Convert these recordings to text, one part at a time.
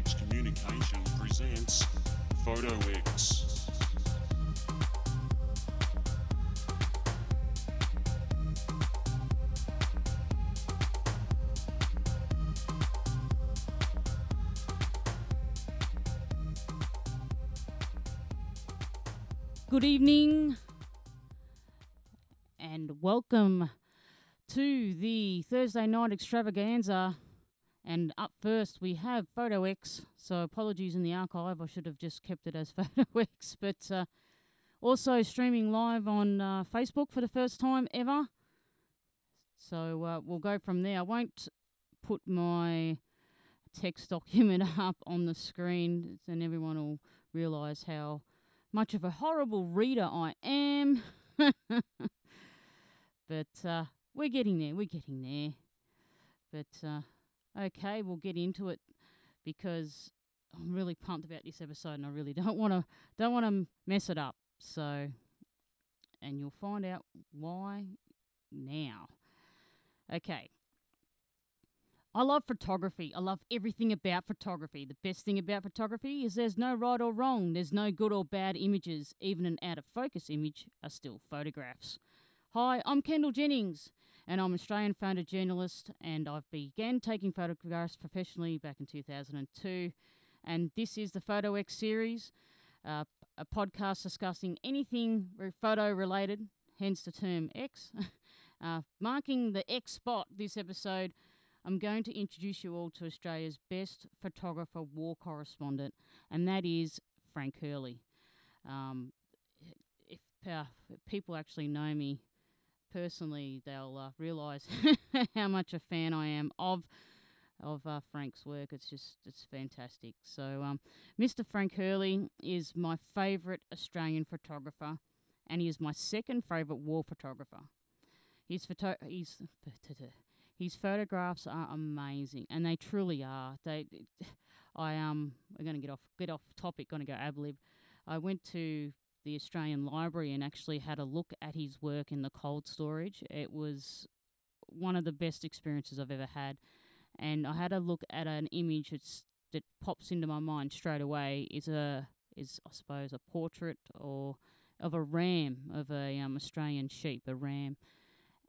Projects Communication presents Photo X. Good evening and welcome to the Thursday night extravaganza. And up first we have Photo X. So apologies in the archive, I should have just kept it as Photo X. But uh, also streaming live on uh, Facebook for the first time ever. So uh, we'll go from there. I won't put my text document up on the screen, then everyone will realise how much of a horrible reader I am. but uh, we're getting there. We're getting there. But uh, okay, we'll get into it because I'm really pumped about this episode, and I really don't want to don't want to mess it up. So, and you'll find out why now. Okay. I love photography. I love everything about photography. The best thing about photography is there's no right or wrong. There's no good or bad images. Even an out of focus image are still photographs. Hi, I'm Kendall Jennings, and I'm an Australian journalist, and I've began taking photographs professionally back in 2002. And this is the Photo X series, uh, a podcast discussing anything photo related, hence the term X. uh, marking the X spot this episode I'm going to introduce you all to Australia's best photographer war correspondent, and that is Frank Hurley. Um, if, uh, if people actually know me personally, they'll uh, realise how much a fan I am of of uh, Frank's work. It's just it's fantastic. So, um, Mr. Frank Hurley is my favourite Australian photographer, and he is my second favourite war photographer. His photo, he's his photographs are amazing, and they truly are. They, I um, we're to get off get off topic. To go ab lib. I went to the Australian Library and actually had a look at his work in the cold storage. It was one of the best experiences I've ever had, and I had a look at an image that pops into my mind straight away. Is a is I suppose a portrait or of a ram of a um, Australian sheep, a ram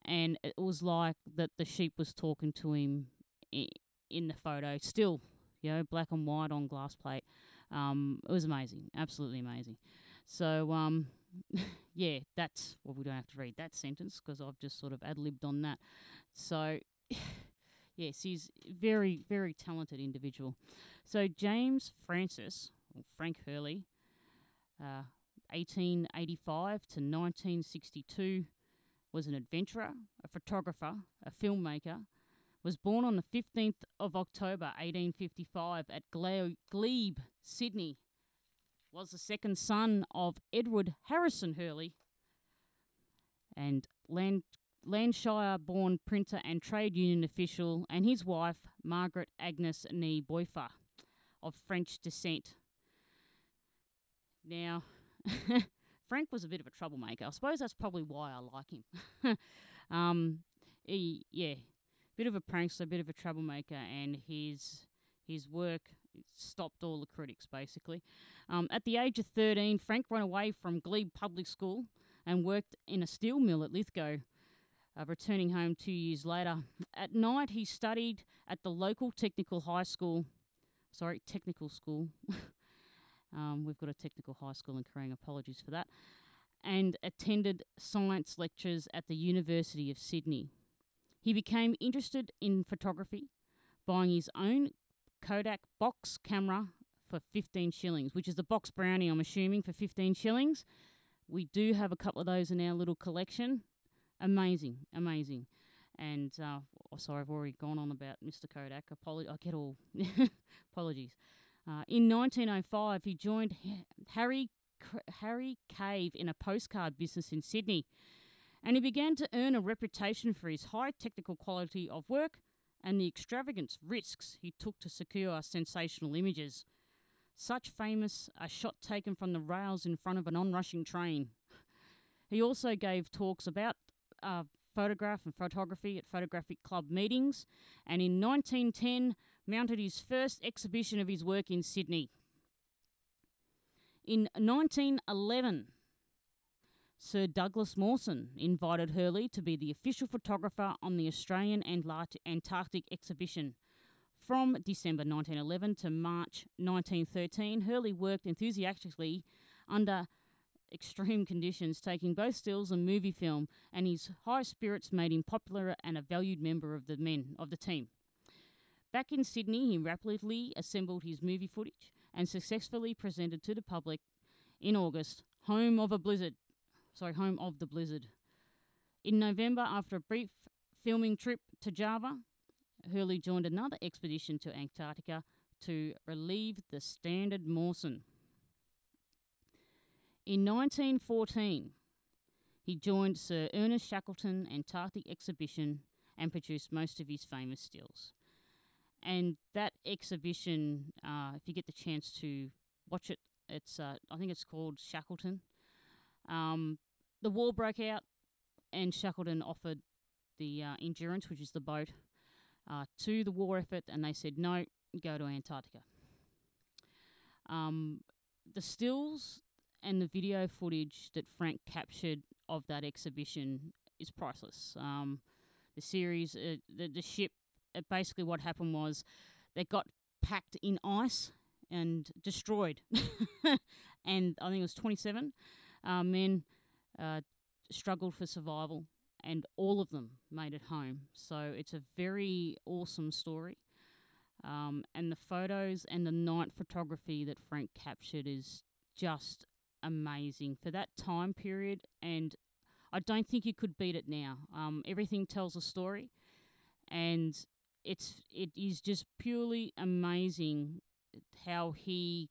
and it was like that the sheep was talking to him in the photo. Still, you know, black and white on glass plate. Um, it was amazing, absolutely amazing. So, um, yeah, that's well, we don't have to read that sentence because I've just sort of ad libbed on that. So, yes, he's very, very talented individual. So James Francis, or Frank Hurley, uh, 1885 to 1962 was an adventurer, a photographer, a filmmaker, was born on the 15th of October 1855 at Glebe, Sydney, was the second son of Edward Harrison Hurley and Land, Landshire born printer and trade union official, and his wife, Margaret Agnes Nee Bouffier, of French descent. Now, Frank was a bit of a troublemaker. I suppose that's probably why I like him. um, he, yeah, bit of a prankster, bit of a troublemaker, and his his work stopped all the critics basically. Um, at the age of 13, Frank ran away from Glebe Public School and worked in a steel mill at Lithgow. Uh, returning home two years later. At night, he studied at the local technical high school, sorry, technical school, Um, we've got a technical high school in Kerang, apologies for that. And attended science lectures at the University of Sydney. He became interested in photography, buying his own Kodak box camera for 15 shillings, which is the box brownie, I'm assuming, for 15 shillings. We do have a couple of those in our little collection. Amazing, amazing. And uh, oh, sorry, I've already gone on about Mr. Kodak. Apolo- I get all apologies. Uh, in 1905, he joined Harry, Harry Cave in a postcard business in Sydney, and he began to earn a reputation for his high technical quality of work and the extravagant risks he took to secure sensational images. Such famous a shot taken from the rails in front of an onrushing train. He also gave talks about uh, photograph and photography at photographic club meetings, and in 1910 mounted his first exhibition of his work in Sydney. In 1911, Sir Douglas Mawson invited Hurley to be the official photographer on the Australian Antart- Antarctic exhibition. From December 1911 to March 1913, Hurley worked enthusiastically under extreme conditions, taking both stills and movie film, and his high spirits made him popular and a valued member of the men of the team. Back in Sydney, he rapidly assembled his movie footage and successfully presented to the public in August, Home of a Blizzard. Sorry, Home of the Blizzard. In November, after a brief filming trip to Java, Hurley joined another expedition to Antarctica to relieve the Standard Mawson. In 1914, he joined Sir Ernest Shackleton Antarctic Exhibition and produced most of his famous stills. And that exhibition, uh, if you get the chance to watch it, it's uh, I think it's called Shackleton. Um, the war broke out, and Shackleton offered the uh, Endurance, which is the boat, uh, to the war effort, and they said no, go to Antarctica. Um, the stills and the video footage that Frank captured of that exhibition is priceless. Um, the series, uh, the the ship, uh, basically what happened was they got packed in ice and destroyed, and I think it was 27 uh, men uh, struggled for survival, and all of them made it home. So it's a very awesome story. Um, and the photos and the night photography that Frank captured is just amazing for that time period, and I don't think you could beat it now. Um, everything tells a story, and it's it is just purely amazing how he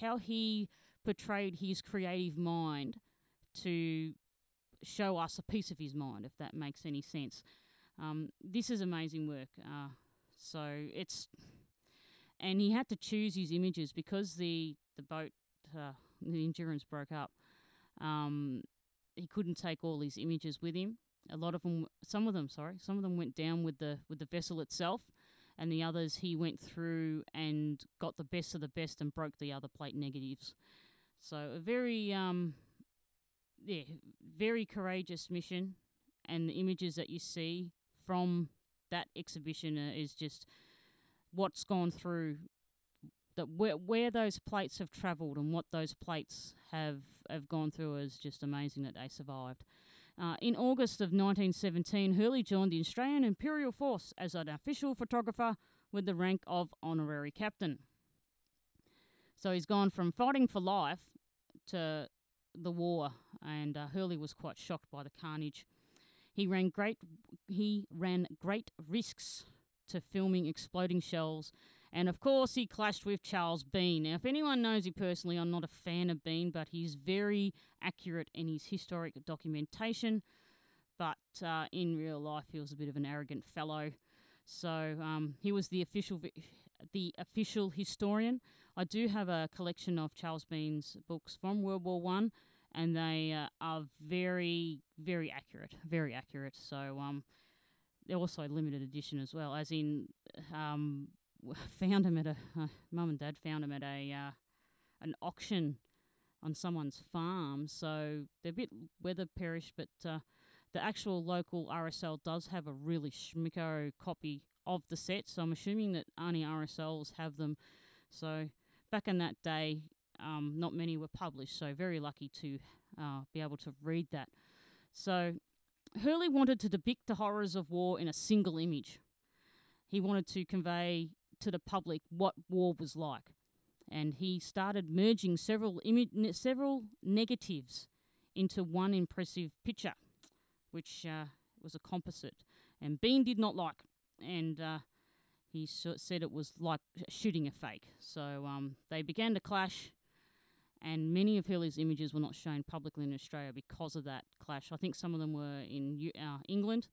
how he portrayed his creative mind to show us a piece of his mind, if that makes any sense. Um, this is amazing work. Uh, so it's and he had to choose his images because the the boat uh, the endurance broke up. Um, he couldn't take all his images with him. A lot of them, some of them, sorry, some of them went down with the with the vessel itself, and the others he went through and got the best of the best and broke the other plate negatives. So a very um, yeah, very courageous mission, and the images that you see from that exhibition is just what's gone through that where where those plates have travelled and what those plates have have gone through is just amazing that they survived. Uh, in August of 1917, Hurley joined the Australian Imperial Force as an official photographer with the rank of honorary captain. So he's gone from fighting for life to the war, and uh, Hurley was quite shocked by the carnage. He ran great he ran great risks to filming exploding shells and of course, he clashed with Charles Bean. Now, if anyone knows him personally, I'm not a fan of Bean, but he's very accurate in his historic documentation. But uh, in real life, he was a bit of an arrogant fellow. So um, he was the official, vi- the official historian. I do have a collection of Charles Bean's books from World War One, and they uh, are very, very accurate. Very accurate. So um, they're also limited edition as well, as in um, found him at a uh, mum and dad found him at a uh, an auction on someone's farm. So they're a bit weather perished, but uh, the actual local RSL does have a really schmicko copy of the set. So I'm assuming that only RSLs have them. So back in that day, um, not many were published. So very lucky to uh, be able to read that. So Hurley wanted to depict the horrors of war in a single image. He wanted to convey to the public what war was like. And he started merging several imi- several negatives into one impressive picture, which uh, was a composite. And Bean did not like, and uh, he said it was like shooting a fake. So um, they began to clash, and many of Hurley's images were not shown publicly in Australia because of that clash. I think some of them were in uh, England,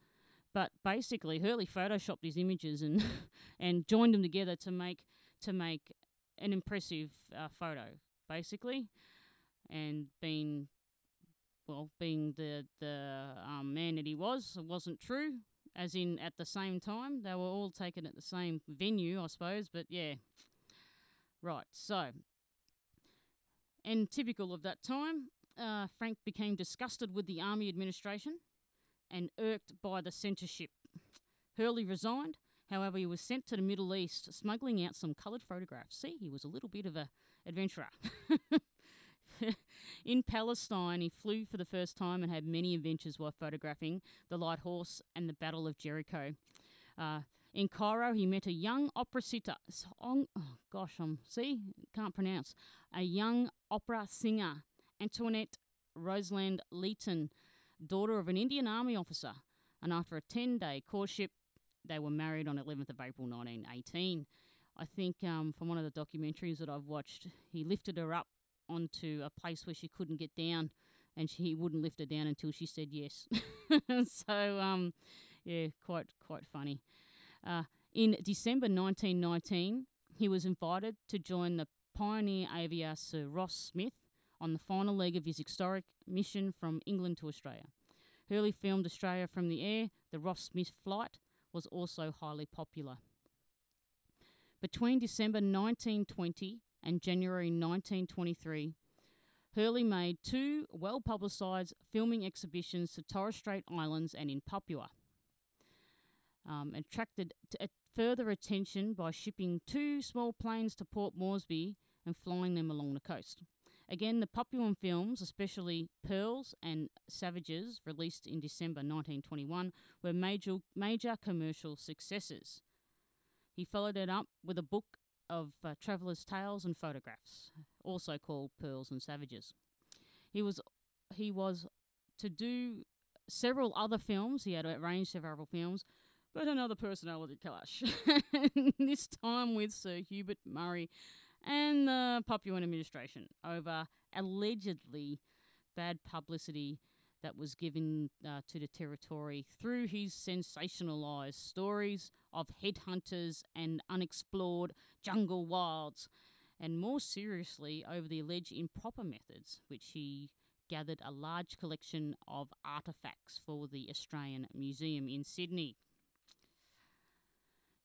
but basically, Hurley photoshopped his images and and joined them together to make to make an impressive uh, photo, basically. And being well, being the the um, man that he was, it wasn't true as in at the same time. They were all taken at the same venue, I suppose. But yeah, right. So, and typical of that time, uh, Frank became disgusted with the army administration and irked by the censorship. Hurley resigned. However, he was sent to the Middle East, smuggling out some coloured photographs. See, he was a little bit of a adventurer. In Palestine, he flew for the first time and had many adventures while photographing the Light Horse and the Battle of Jericho. Uh, in Cairo, he met a young opera singer. Song, oh gosh, I'm see can't pronounce. A young opera singer, Antoinette Rosalind Leighton, daughter of an Indian Army officer. And after a 10-day courtship, they were married on 11th of April 1918. I think um, from one of the documentaries that I've watched, he lifted her up onto a place where she couldn't get down, and she, he wouldn't lift her down until she said yes. so, um, yeah, quite quite funny. Uh, in December 1919, he was invited to join the pioneer aviator Sir Ross Smith on the final leg of his historic mission from England to Australia. Hurley filmed Australia from the air. The Ross Smith flight was also highly popular. Between December 1920 and January 1923, Hurley made two well publicised filming exhibitions to Torres Strait Islands and in Papua. Um, attracted t- further attention by shipping two small planes to Port Moresby and flying them along the coast. Again, the Papuan films, especially Pearls and Savages, released in December 1921, were major, major commercial successes. He followed it up with a book of uh, travelers' tales and photographs, also called Pearls and Savages. He was he was to do several other films. He had arranged several films, but another personality clash. this time with Sir Hubert Murray and the Papuan administration over allegedly bad publicity that was given uh, to the territory through his sensationalised stories of headhunters and unexplored jungle wilds, and more seriously, over the alleged improper methods which he gathered a large collection of artefacts for the Australian Museum in Sydney.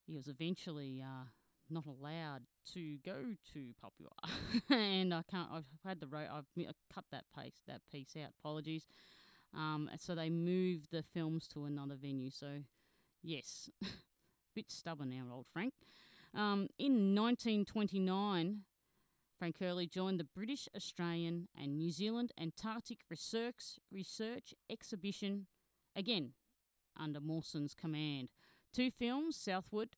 He was eventually uh, not allowed to go to Papua, and I can't. I've had the ro- I've cut that piece that piece out. Apologies. Um, so they moved the films to another venue. So, yes, a bit stubborn now, old Frank. Um, in 1929, Frank Hurley joined the British, Australian, and New Zealand Antarctic Research Research Exhibition, again under Mawson's command. Two films, Southward,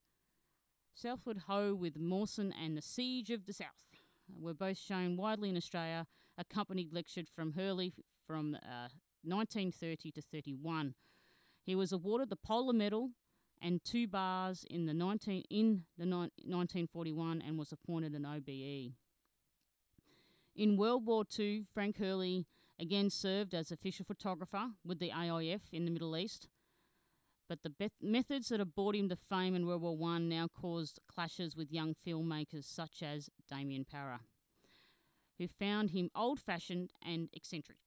Southward Ho with Mawson and the Siege of the South, were both shown widely in Australia, accompanied lectured from Hurley from uh, 1930 to 31. He was awarded the Polar Medal and two bars in the 19 in the ni- 1941 and was appointed an OBE. In World War II, Frank Hurley again served as official photographer with the AIF in the Middle East. But the methods that have brought him to fame in World War I now caused clashes with young filmmakers such as Damien Parer, who found him old fashioned and eccentric.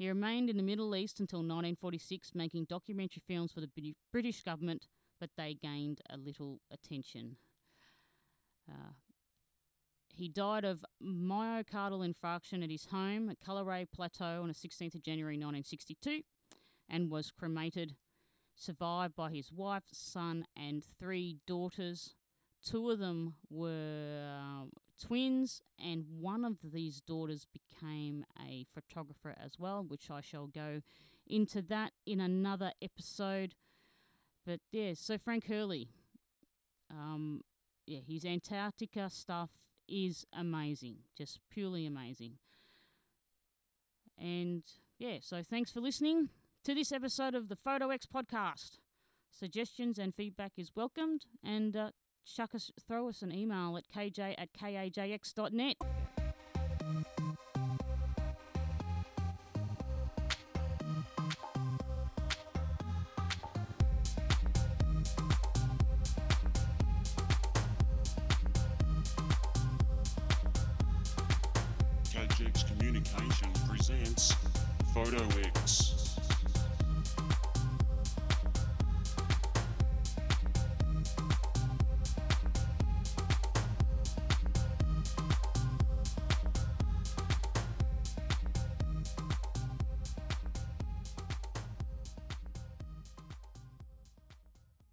He remained in the Middle East until 1946, making documentary films for the British government, but they gained a little attention. Uh, he died of myocardial infarction at his home at Collaroy Plateau on the 16th of January 1962 and was cremated, survived by his wife, son, and three daughters. Two of them were uh, twins, and one of these daughters became a photographer as well, which I shall go into that in another episode. But yeah, so Frank Hurley, um, yeah, his Antarctica stuff is amazing, just purely amazing. And yeah, so thanks for listening to this episode of the Photo X podcast. Suggestions and feedback is welcomed, and uh, chuck us, throw us an email at kj at kajx.net. KJX Communication presents Photo X.